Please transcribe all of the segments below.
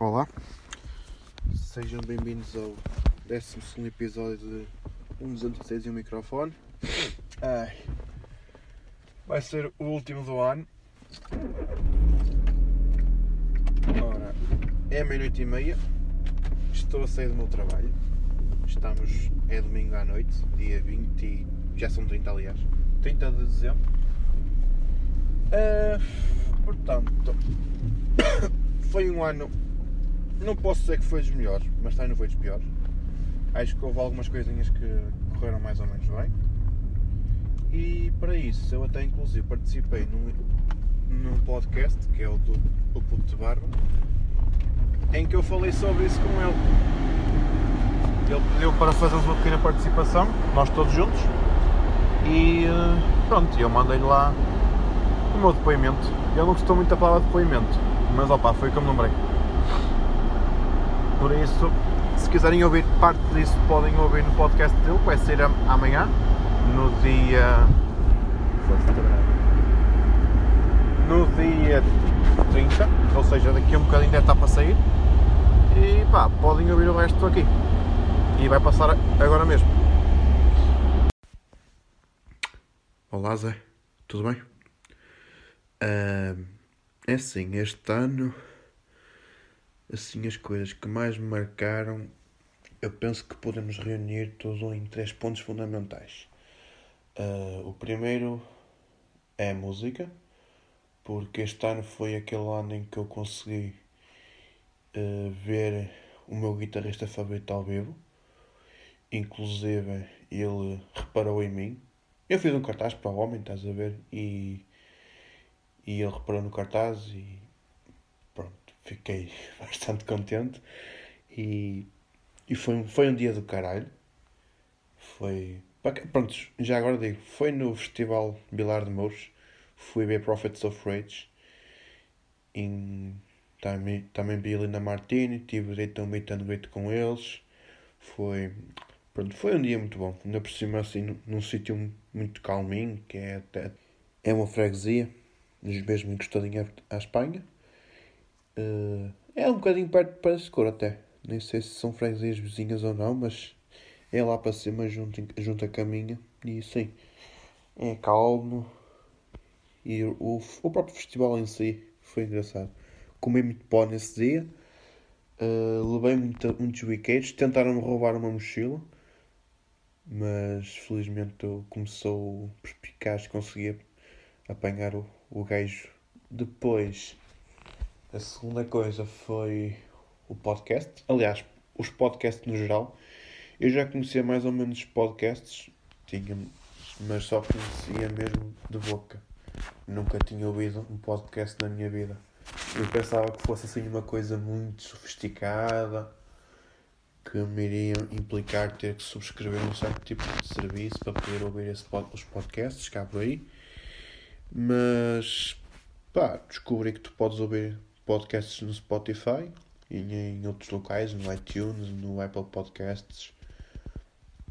Olá, sejam bem-vindos ao 12 episódio de 116 e um microfone. Ai, vai ser o último do ano. Ora, é meia-noite e meia. Estou a sair do meu trabalho. Estamos, é domingo à noite, dia 20 e já são 30 aliás. 30 de dezembro. Ah, portanto, foi um ano não posso dizer que foi dos melhores, mas também não foi dos piores. Acho que houve algumas coisinhas que correram mais ou menos bem. E para isso eu até inclusive participei num, num podcast, que é o do o Puto de Barba, em que eu falei sobre isso com ele. Ele pediu para fazermos uma pequena participação, nós todos juntos, e eh, pronto, eu mandei-lhe lá o meu depoimento. Eu não gostou muito da palavra depoimento, mas opa, foi como lembrei. Por isso, se quiserem ouvir parte disso, podem ouvir no podcast dele, que vai ser amanhã, no dia. No dia 30, ou seja, daqui a um bocadinho deve estar para sair. E pá, podem ouvir o resto aqui. E vai passar agora mesmo. Olá Zé, tudo bem? Uh, é assim, este ano assim as coisas que mais me marcaram, eu penso que podemos reunir tudo em três pontos fundamentais. Uh, o primeiro é a música, porque este ano foi aquele ano em que eu consegui uh, ver o meu guitarrista favorito ao vivo. Inclusive, ele reparou em mim. Eu fiz um cartaz para o homem, estás a ver? E, e ele reparou no cartaz e fiquei bastante contente e, e foi, foi um dia do caralho. Foi. Pronto, já agora digo, foi no Festival Bilar de Mouros, fui ver Prophets of Rage. Em, também, também vi ali na Martini, tive direito a um meet and greet com eles. Foi, pronto, foi um dia muito bom. Ainda por cima, assim, num, num sítio muito calminho, que é até. É uma freguesia, mesmo encostadinha à Espanha. Uh, é um bocadinho perto para Secor até. Nem sei se são freguesias vizinhas ou não, mas é lá para cima junto, junto a caminha. E sim, é calmo. E o, o próprio festival em si foi engraçado. Comi muito pó nesse dia. Uh, levei muita, muitos wickets. Tentaram-me roubar uma mochila. Mas felizmente eu começou perspicaz. Conseguia apanhar o, o gajo. Depois a segunda coisa foi o podcast. Aliás, os podcasts no geral. Eu já conhecia mais ou menos podcasts, tinha, mas só conhecia mesmo de boca. Nunca tinha ouvido um podcast na minha vida. Eu pensava que fosse assim uma coisa muito sofisticada, que me iria implicar ter que subscrever um certo tipo de serviço para poder ouvir esse, os podcasts cá por aí. Mas pá, descobri que tu podes ouvir podcasts no Spotify e em outros locais, no iTunes, no Apple Podcasts.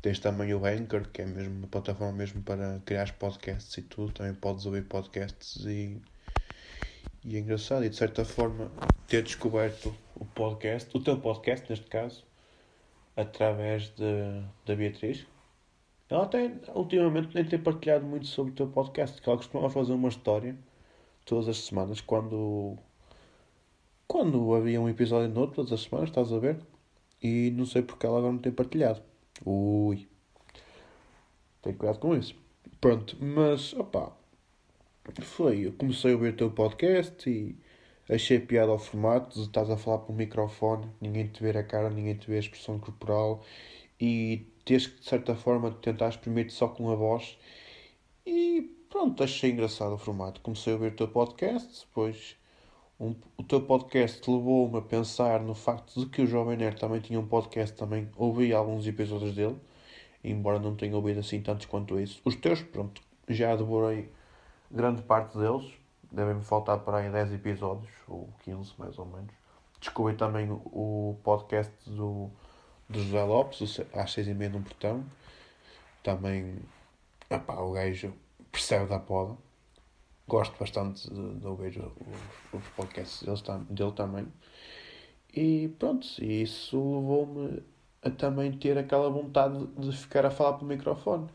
Tens também o Anchor, que é mesmo uma plataforma mesmo para criar podcasts e tudo. Também podes ouvir podcasts e, e é engraçado. E de certa forma ter descoberto o podcast, o teu podcast neste caso, através de, da Beatriz. Ela até ultimamente nem tem partilhado muito sobre o teu podcast, que ela costuma fazer uma história todas as semanas quando quando havia um episódio novo todas as semanas, estás a ver? E não sei porque ela agora não tem partilhado. Ui. Tem cuidado com isso. Pronto, mas opá. Foi. Eu comecei a ouvir o teu podcast e achei piada ao formato de estás a falar para o microfone, ninguém te vê a cara, ninguém te vê a expressão corporal e tens que de certa forma tentar exprimir-te só com a voz. E pronto, achei engraçado o formato. Comecei a ouvir o teu podcast, depois um, o teu podcast levou-me a pensar no facto de que o Jovem Nerd também tinha um podcast, também ouvi alguns episódios dele, embora não tenha ouvido assim tantos quanto isso. Os teus, pronto, já devorei grande parte deles, devem-me faltar para aí 10 episódios, ou 15 mais ou menos. Descobri também o podcast do, do José Lopes, às 6 e meia no portão. Também, o gajo percebe da poda gosto bastante de, de ouvir os, os podcasts dele, dele também. E pronto, isso levou-me a também ter aquela vontade de ficar a falar para o microfone.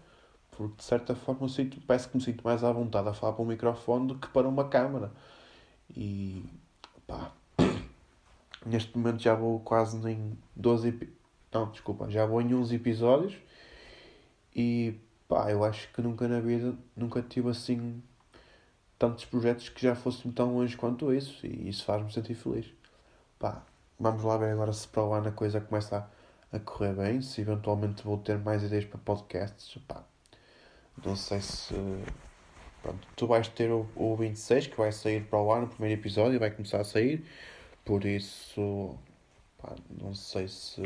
Porque de certa forma eu sinto, parece que me sinto mais à vontade a falar para o microfone do que para uma câmara. E pá, neste momento já vou quase em 12 Não, desculpa, já vou em 11 episódios e pá, eu acho que nunca na vida nunca tive assim tantos projetos que já fossem tão longe quanto isso e isso faz-me sentir feliz. Pá, vamos lá ver agora se para o ano a coisa começa a, correr bem, se eventualmente vou ter mais ideias para podcasts, pá. Não sei se. Pronto, tu vais ter o, o 26 que vai sair para o ano, o primeiro episódio, vai começar a sair. Por isso, pá, não sei se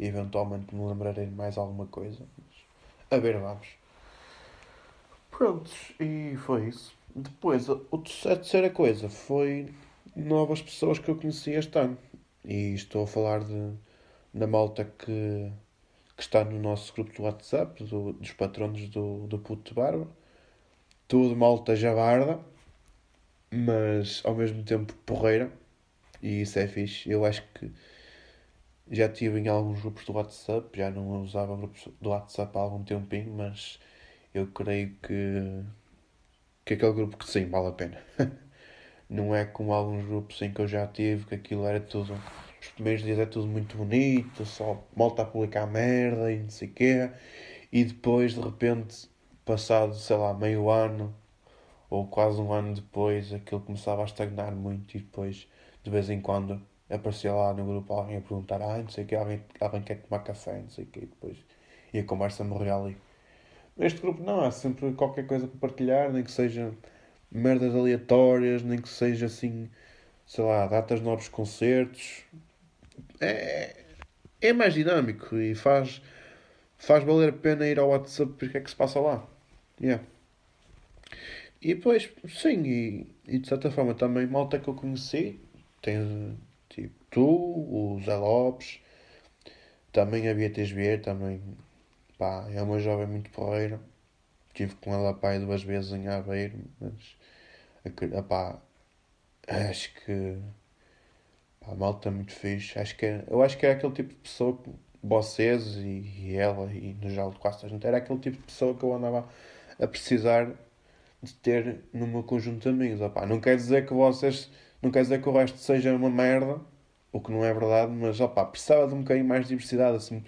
eventualmente me lembrarei de mais alguma coisa. Mas, a ver, vamos. Prontos, e foi isso. Depois, a, terceira coisa foi novas pessoas que eu conheci este ano. E estou a falar de, da malta que, que está no nosso grupo do WhatsApp, do, dos patronos do, do Puto de Barba. Tudo malta jabarda, mas ao mesmo tempo porreira. E isso é fixe. Eu acho que já tive em alguns grupos do WhatsApp, já não usava grupos do WhatsApp há algum tempinho, mas eu creio que, que aquele grupo que sim, vale a pena. não é como alguns grupos em que eu já tive, que aquilo era tudo. Os primeiros dias é tudo muito bonito, só volta a publicar merda e não sei o quê. E depois, de repente, passado, sei lá, meio ano ou quase um ano depois, aquilo começava a estagnar muito e depois, de vez em quando, aparecia lá no grupo alguém a perguntar, ah, não sei o que, alguém, alguém quer tomar café, não sei o que, e depois e a conversa morria ali. Neste grupo não, há sempre qualquer coisa para partilhar, nem que seja merdas aleatórias, nem que seja assim, sei lá, datas novos concertos. É, é mais dinâmico e faz, faz valer a pena ir ao WhatsApp porque é que se passa lá. Yeah. E depois, sim, e, e de certa forma também malta que eu conheci, tem tipo tu, o Zé Lopes, também a Beatriz Vieira, também pá, é uma jovem muito porreira. Estive com ela pai duas vezes em Aveiro, mas pá, acho que pá, a malta é muito fixe. Acho que é, eu acho que é aquele tipo de pessoa que vocês e, e ela e no geral quase a gente era aquele tipo de pessoa que eu andava a precisar de ter no meu conjunto de amigos. Opá, não quer dizer que vocês, não quer dizer que o resto seja uma merda, o que não é verdade, mas opá, precisava de um bocadinho mais de diversidade, assim,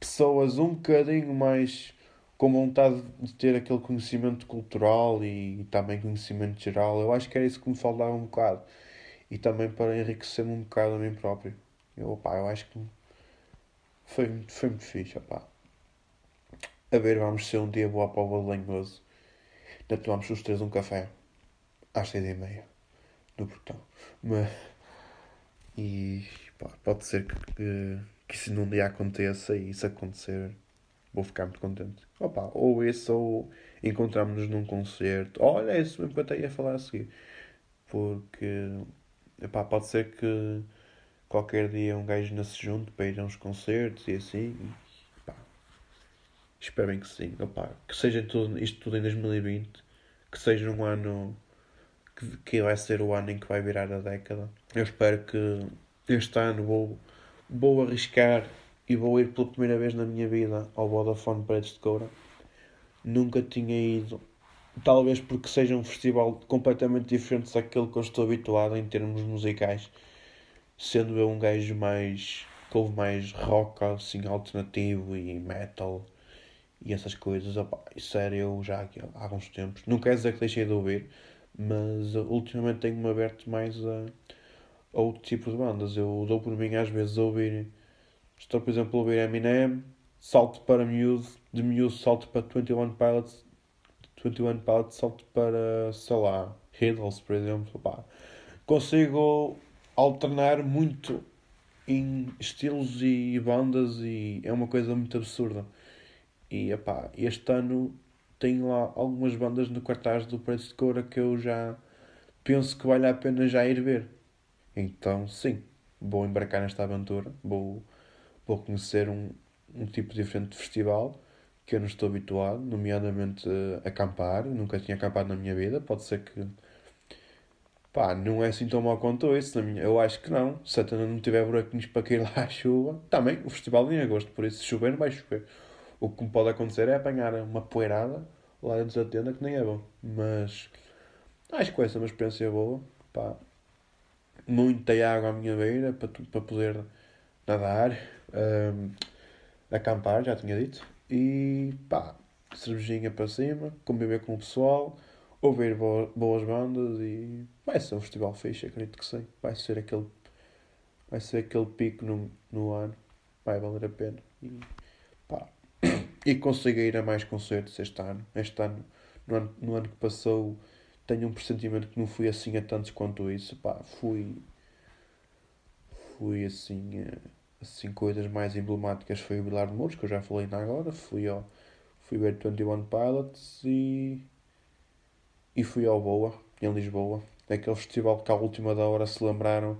pessoas um bocadinho mais com vontade de ter aquele conhecimento cultural e, também conhecimento geral. Eu acho que era isso que me faltava um bocado. E também para enriquecer-me um bocado a mim próprio. Eu, opá, eu acho que foi, foi muito fixe, opá. A ver, vamos ser um dia boa para o bolo lenhoso. Ainda tomamos os três um café. Às seis e meia. No portão. Mas... E pá, pode ser que, que, que isso num dia aconteça e isso acontecer vou ficar muito contente. Opa, ou isso ou encontramos-nos num concerto. Olha, é isso mesmo que eu até ia falar a seguir. Porque epá, pode ser que qualquer dia um gajo nasce junto para ir a uns concertos e assim. E, espero bem que sim. Opa, que seja tudo, isto tudo em 2020. Que seja um ano que, que vai ser o ano em que vai virar a década. Eu espero que este ano vou, vou arriscar e vou ir pela primeira vez na minha vida ao Vodafone Paredes de Coura. Nunca tinha ido, talvez porque seja um festival completamente diferente daquele que eu estou habituado em termos musicais, sendo eu um gajo mais que ouve mais rock assim alternativo e metal e essas coisas. Opa, era eu já há alguns tempos. Não quer dizer que deixei de ouvir, mas ultimamente tenho-me aberto mais a, outro tipo de bandas. Eu dou por mim às vezes a ouvir. Estou, por exemplo, a ouvir Eminem, salto para Muse, de Muse salto para 21 Pilots, 21 Pilots salto para, sei lá, Riddles, por exemplo. Pá. Consigo alternar muito em estilos e bandas e é uma coisa muito absurda. E epá, este ano tenho lá algumas bandas no cartaz do Preço de Coura que eu já penso que vale a pena já ir ver. Então, sim, vou embarcar nesta aventura, vou, vou conhecer um, um tipo diferente de festival que eu não estou habituado, nomeadamente uh, acampar. Nunca tinha acampado na minha vida. Pode ser que Pá, não é assim tão mal quanto isso. Eu acho que não. Se a tenda não tiver buraquinhos para cair lá a chuva, também o festival em agosto, por isso se chover, não vai chover. O que me pode acontecer é apanhar uma poeirada lá dentro da tenda, que nem é bom. Mas acho que vai ser uma experiência boa. Pá, muita água à minha beira para, para poder nadar, um, acampar, já tinha dito. E pá, cervejinha para cima, conviver com o pessoal ouvir boas bandas e vai ser um festival fixe, acredito que sim. Vai ser aquele, vai ser aquele pico no, no ano, vai valer a pena. E, pá, e consigo ir a mais concertos este ano. Este ano, no ano, no ano que passou, tenho um pressentimento que não fui assim a tantos quanto isso. Pá, fui, fui assim, eh, assim coisas mais emblemáticas foi o Bilar de Mouros, que eu já falei ainda agora. Fui, ao, fui ver 21 Pilots e e fui ao Boa, em Lisboa, aquele festival que à última da hora se lembraram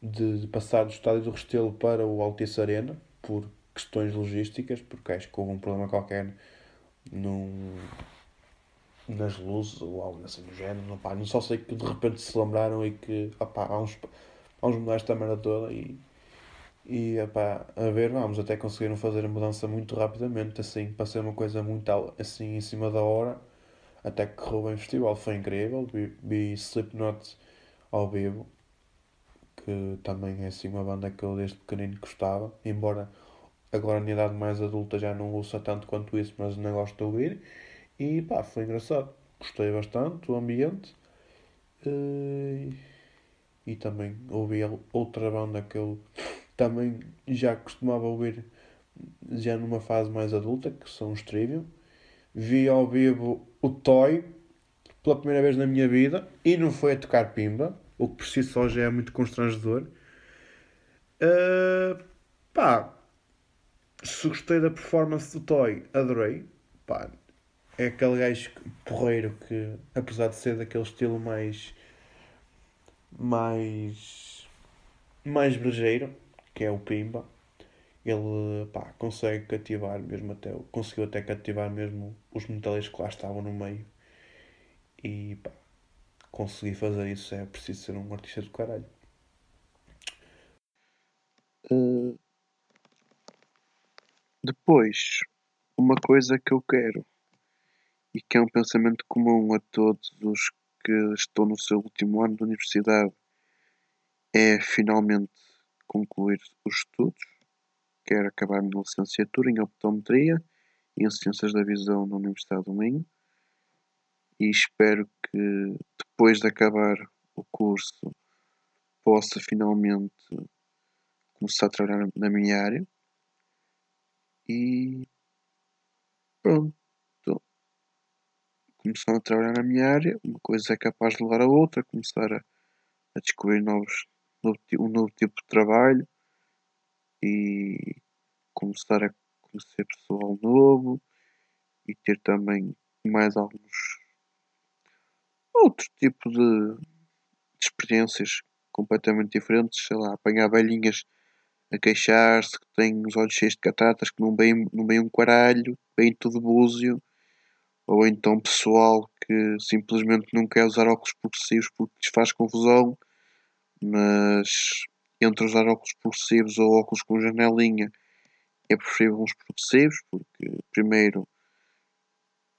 de, de passar do estádio do Restelo para o Altice Arena, por questões logísticas, porque acho que houve um problema qualquer num, nas luzes ou algo assim do género. Pá, não só sei que de repente se lembraram e que opá, vamos, vamos mudar esta merda toda e, e opá, a ver, vamos até conseguiram fazer a mudança muito rapidamente, assim, para ser uma coisa muito assim em cima da hora até que correu bem o festival, foi incrível. Vi, vi Slipknot ao vivo, que também é assim uma banda que eu desde pequenino gostava, embora agora na idade mais adulta já não ouça tanto quanto isso, mas não gosto de ouvir. E pá, foi engraçado. Gostei bastante do ambiente. E, e também ouvi outra banda que eu também já costumava ouvir já numa fase mais adulta, que são os Trivium vi ao vivo o Toy pela primeira vez na minha vida e não foi a tocar pimba, o que por si só já é muito constrangedor. Uh, pá, se gostei da performance do Toy, adorei. Pá, é aquele gajo porreiro que, apesar de ser daquele estilo mais. mais. mais brejeiro, que é o Pimba, ele pá, consegue cativar mesmo até conseguiu até cativar mesmo os metais que lá estavam no meio e pá, conseguir fazer isso é preciso ser um artista do caralho uh, depois uma coisa que eu quero e que é um pensamento comum a todos os que estão no seu último ano de universidade é finalmente concluir os estudos. Quero acabar a minha licenciatura em optometria e em ciências da visão na Universidade do Minho. E espero que depois de acabar o curso possa finalmente começar a trabalhar na minha área. E pronto começando a trabalhar na minha área uma coisa é capaz de levar a outra começar a, a descobrir novos um novo tipo de trabalho e começar a conhecer pessoal novo e ter também mais alguns outro tipo de, de experiências completamente diferentes, sei lá, apanhar velhinhas a queixar-se que têm os olhos cheios de catatas, que não veem, não um caralho, veem tudo búzio, ou então pessoal que simplesmente não quer usar óculos progressivos porque lhes faz confusão, mas entre usar óculos progressivos ou óculos com janelinha é preferível uns progressivos, porque primeiro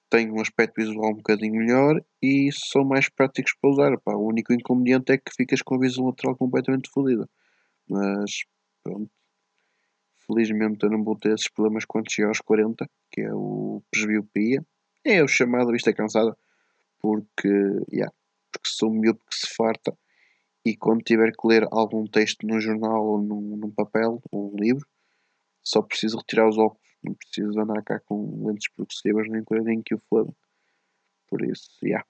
têm um aspecto visual um bocadinho melhor e são mais práticos para usar. Pá, o único inconveniente é que ficas com a visão lateral completamente fodida. Mas pronto. Felizmente eu não vou ter esses problemas quando chegar aos 40, que é o presbiopia. É o chamado vista cansada, porque, yeah, porque sou miúdo que se farta e quando tiver que ler algum texto num jornal ou num, num papel ou um livro, só preciso retirar os óculos, não preciso andar cá com lentes progressivas nem coisa que o foda. Por isso, já. Yeah.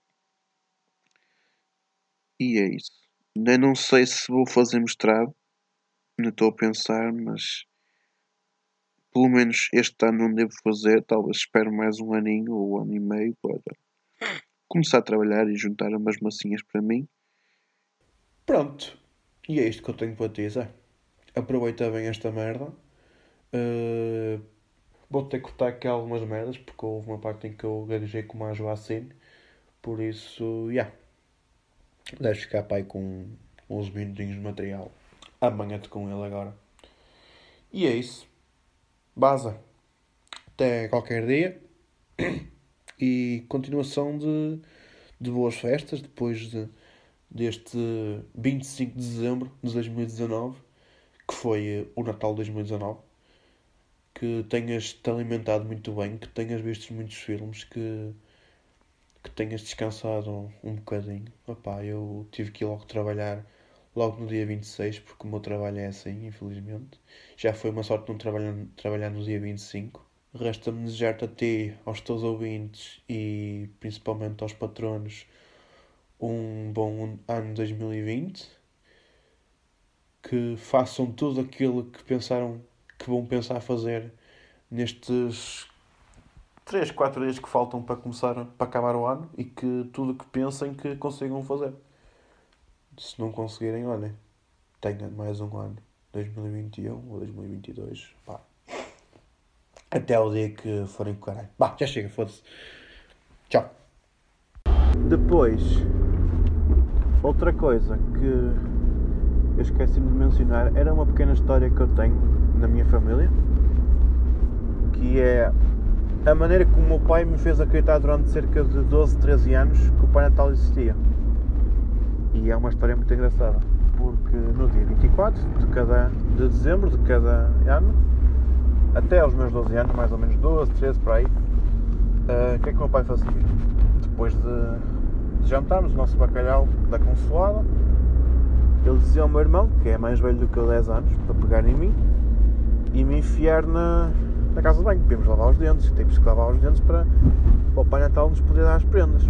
E é isso. Nem não sei se vou fazer mestrado, não estou a pensar, mas pelo menos este ano não devo fazer, talvez espero mais um aninho ou um ano e meio para começar a trabalhar e juntar umas massinhas para mim Pronto. E é isto que eu tenho para te dizer. Aproveita bem esta merda. Uh, vou ter que cortar aqui algumas merdas porque houve uma parte em que eu gaguejei com uma Joacine. Por isso, já. Yeah. Ficar pai com uns minutinhos de material. Amanhã-te com ele agora. E é isso. Baza. Até qualquer dia. E continuação de, de boas festas depois de, deste 25 de dezembro de 2019, que foi o Natal de 2019. Que tenhas te alimentado muito bem, que tenhas visto muitos filmes, que, que tenhas descansado um bocadinho. Opá, eu tive que ir logo trabalhar logo no dia 26, porque o meu trabalho é assim, infelizmente. Já foi uma sorte não trabalhar, trabalhar no dia 25. Resta-me desejar-te a ti, aos teus ouvintes e principalmente aos patronos um bom ano 2020. Que façam tudo aquilo que pensaram que vão pensar fazer nestes 3, 4 dias que faltam para começar para acabar o ano e que tudo o que pensem que consigam fazer. Se não conseguirem, olhem, tenha mais um ano, 2021 ou 2022, pá. Até o dia que forem com caralho. Bah, já chega, foda-se. Tchau. Depois, outra coisa que eu esqueci-me de mencionar era uma pequena história que eu tenho na minha família que é a maneira como o meu pai me fez acreditar durante cerca de 12, 13 anos que o Pai Natal existia. E é uma história muito engraçada, porque no dia 24 de, cada, de dezembro de cada ano, até aos meus 12 anos, mais ou menos 12, 13 por aí, uh, o que é que o meu pai fazia? Depois de, de jantarmos o nosso bacalhau da consoada, ele dizia ao meu irmão, que é mais velho do que eu 10 anos, para pegar em mim e me enfiar na, na casa de banho. Temos lavar os dentes, temos que lavar os dentes para, para o Pai Natal nos poder dar as prendas.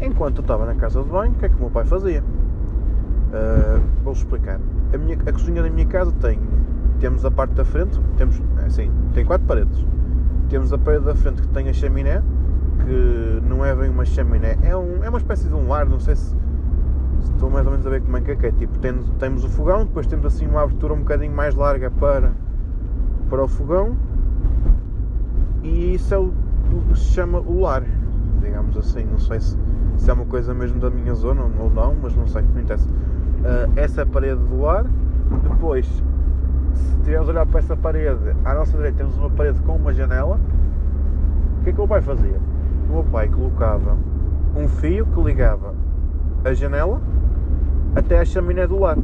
Enquanto eu estava na casa de banho, o que é que o meu pai fazia? Uh, Vou-vos explicar. A, minha, a cozinha da minha casa tem. Temos a parte da frente, temos. Assim, tem quatro paredes. Temos a parede da frente que tem a chaminé, que não é bem uma chaminé, é, um, é uma espécie de um lar, não sei se, se estou mais ou menos a ver como é que é. Que é. Tipo, temos, temos o fogão, depois temos assim uma abertura um bocadinho mais larga para, para o fogão, e isso é o, o que se chama o lar, digamos assim. Não sei se se é uma coisa mesmo da minha zona ou não, mas não sei, não interessa. Uh, essa é a parede do lar. Depois, se tivermos a olhar para essa parede, à nossa direita temos uma parede com uma janela. O que é que o meu pai fazia? O meu pai colocava um fio que ligava a janela até a chaminé do lar.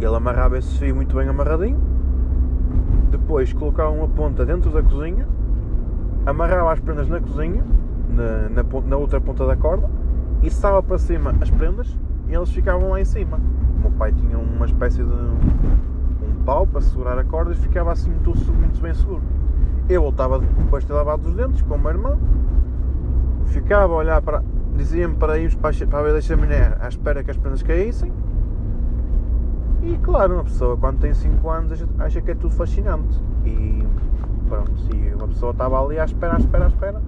Ele amarrava esse fio muito bem amarradinho. Depois colocava uma ponta dentro da cozinha, amarrava as prendas na cozinha na, na, na, outra ponta da corda e estava para cima as prendas e eles ficavam lá em cima. O meu pai tinha uma espécie de um pau para segurar a corda e ficava assim muito, muito bem seguro. Eu voltava depois de ter lavado os dentes com o meu irmão, ficava a olhar para. dizia-me para irmos para a beira da chaminé à espera que as prendas caíssem. E claro, uma pessoa quando tem 5 anos acha que é tudo fascinante. E pronto, e uma pessoa estava ali à espera, à espera, à espera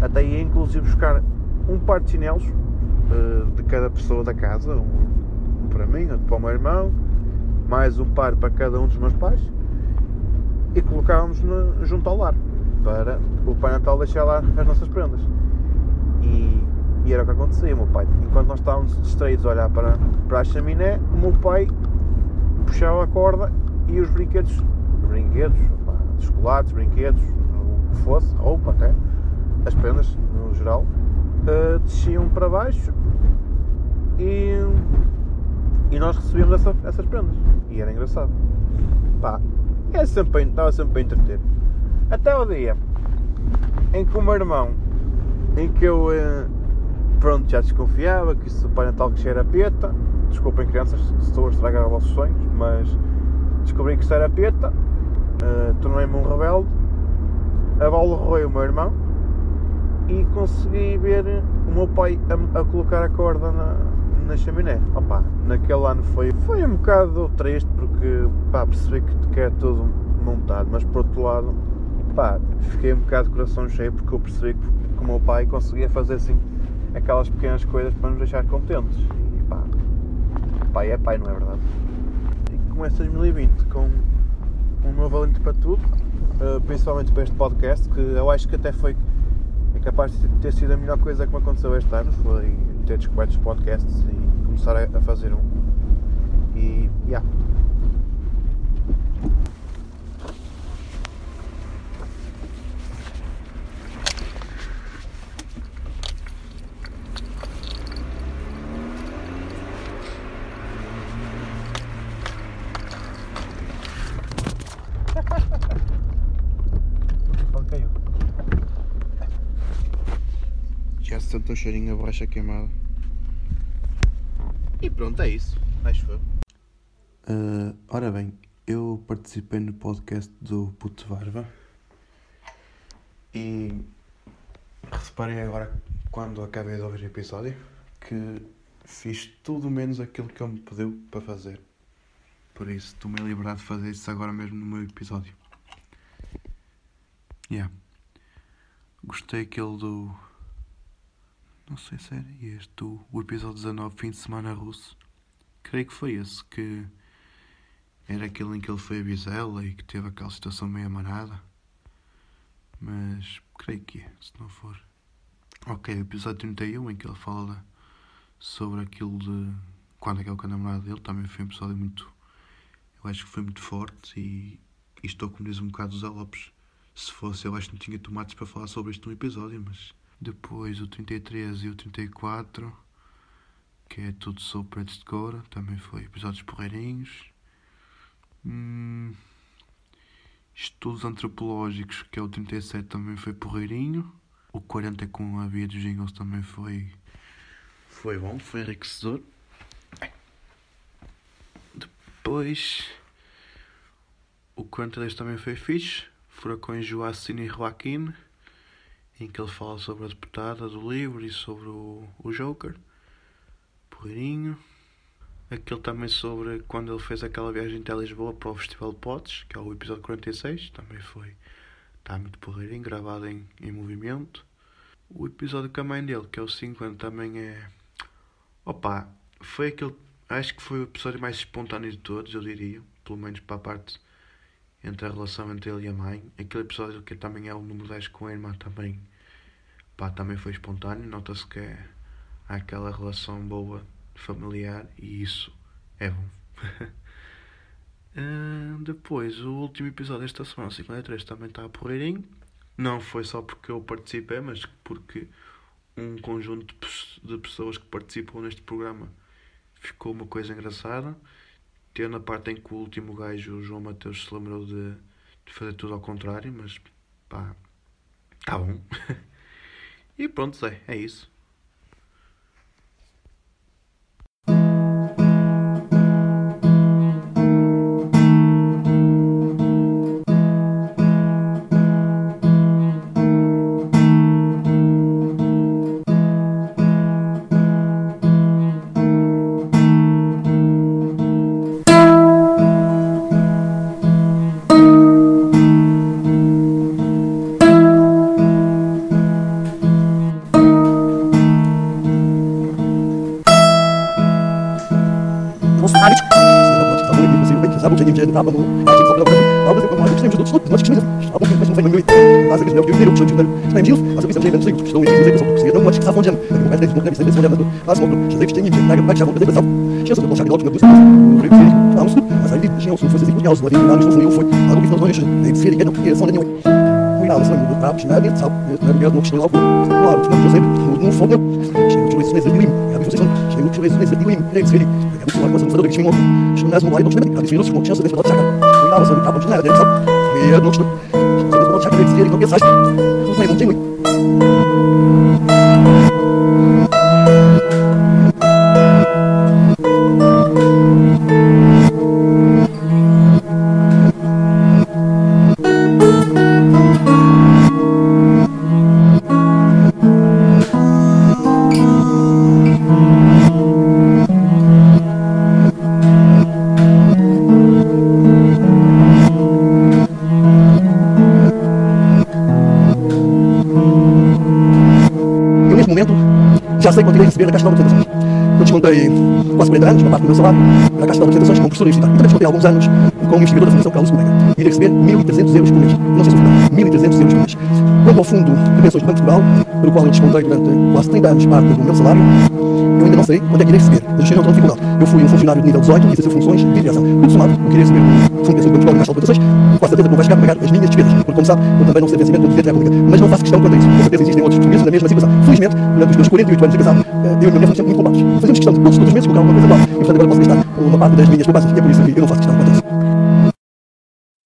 até ia inclusive buscar um par de chinelos uh, de cada pessoa da casa, um, um, para mim, outro para o meu irmão, mais um par para cada um dos meus pais e colocávamos no, junto ao lar para o Pai Natal deixar lá as nossas prendas. E, e era o que acontecia, meu pai. Enquanto nós estávamos distraídos a olhar para, para a chaminé, o meu pai puxava a corda e os brinquedos, brinquedos, chocolates, brinquedos, o que fosse, roupa até, as prendas no geral, uh, desciam para baixo e, e nós recebíamos essa, essas prendas. E era engraçado. Pá, é sempre, estava sempre a entreter. Até o dia em que o meu irmão, em que eu uh, pronto, já desconfiava que isso Pai Natal que era peta. Desculpem crianças se estou a estragar os vossos sonhos, mas descobri que isso era peta, uh, tornei-me um rebelde, a bola roeu o meu irmão, e consegui ver o meu pai a, a colocar a corda na, na chaminé. Opa, naquele ano foi, foi um bocado triste porque pá, percebi que, que é tudo montado, mas por outro lado pá, fiquei um bocado de coração cheio porque eu percebi que, que o meu pai conseguia fazer assim aquelas pequenas coisas para nos deixar contentes. E pá, pai é pai, não é verdade? E começa 2020 com um novo alento para tudo, uh, principalmente para este podcast, que eu acho que até foi capaz de ter sido a melhor coisa que me aconteceu este ano. Foi ter descoberto os podcasts e começar a, fazer um. E, yeah. caiu. Já se sentou o cheirinho a borracha queimada. E pronto, é isso. Acho que uh, Ora bem, eu participei no podcast do Puto Barba e reparei agora, quando acabei de ouvir o episódio, que fiz tudo menos aquilo que ele me pediu para fazer. Por isso, tomei a liberdade de fazer isso agora mesmo no meu episódio. Yeah. Gostei aquele do. Não sei se era este, o episódio 19, fim de semana russo. Creio que foi esse, que era aquele em que ele foi a Vizela e que teve aquela situação meio amarada. Mas creio que é, se não for. Ok, o episódio 31 em que ele fala sobre aquilo de quando é que é o namorado dele, também foi um episódio muito. Eu acho que foi muito forte e, e estou, como diz um bocado os Lopes se fosse, eu acho que não tinha tomates para falar sobre isto no episódio, mas depois o 33 e o 34, que é tudo sobre pretos de cora, também foi episódios porreirinhos. Hum, estudos antropológicos, que é o 37, também foi porreirinho. O 40 com a Via dos Jingles também foi, foi bom, foi enriquecedor. Depois, o 42 também foi fixe. Furacões Joacine e Joaquim, em que ele fala sobre a deputada do livro e sobre o, o Joker, Porreirinho. Aquele também sobre quando ele fez aquela viagem até Lisboa para o Festival de Potes, que é o episódio 46, também foi. Está muito porreirinho, gravado em, em movimento. O episódio com a mãe dele, que é o 50, também é. Opa, foi aquele. Acho que foi o episódio mais espontâneo de todos, eu diria. Pelo menos para a parte entre a relação entre ele e a mãe. Aquele episódio que também é o número 10 com a irmã também, pá, também foi espontâneo. Nota-se que é, há aquela relação boa, familiar e isso é bom. uh, depois, o último episódio desta semana, 53, também está a porreirinho. Não foi só porque eu participei, mas porque um conjunto de pessoas que participam neste programa ficou uma coisa engraçada. Tendo a parte em que o último gajo, o João Mateus, se lembrou de, de fazer tudo ao contrário, mas pá, tá bom. e pronto, Zé, é isso. Eu pensei, não sei, estou em dizer, estou se não acho que está fonte, eu quero ter um grande serviço, olhando, mas não, já sei que tem que ter, vai já vou fazer já sou de logo, meu Deus, eu creio que vamos, mas aí tinha o sul, foi assim, tinha os lados, não foi, foi, algo que não foi, nem se ele não queria fonte nenhuma. Cuidado, se não tá, na minha sal, na minha não estou lá, claro, não sei, não foi, chego de vezes de lim, a pessoa chego de vezes de lim, nem se ele, eu sou uma coisa, não sei do que tinha, eu não sei, não sei, não sei, não sei, não sei, não sei, mączyły. sei quanto irei receber da Caixa de Apresentações. Eu te contei quase 40 anos, uma parte do meu salário, na Caixa de Apresentações, com professor universitário. E também descontei alguns anos com o investigador da Fundação Carlos Gouveia. E irei receber 1.300 euros por mês. Não sei se verdade. 1.300 euros por mês. Quanto ao fundo de pensões do Banco Portugal, pelo qual eu descontei durante quase 30 anos parte do meu salário, eu ainda não sei quando é que irei receber, eu cheguei a outra dificuldade. Eu fui um funcionário de nível 18 e exercer funções de direção. Tudo somado, o que irei receber fundo de pensões do Banco Portugal e Caixa de quase certeza que não vai chegar a pagar as minhas despesas, porque como sabe, eu também não sei vencimento do Presidente da República. Mas não faço questão quanto a isso. Com certeza existem outros portugueses na mesma situação. Felizmente, durante os meus 48 anos de casado, eh, eu e minha mulher sempre muito Fazemos questão de todos, os meses colocar alguma coisa nova. E portanto agora posso gastar uma parte das minhas poupanças. E é por isso que eu não faço questão a isso.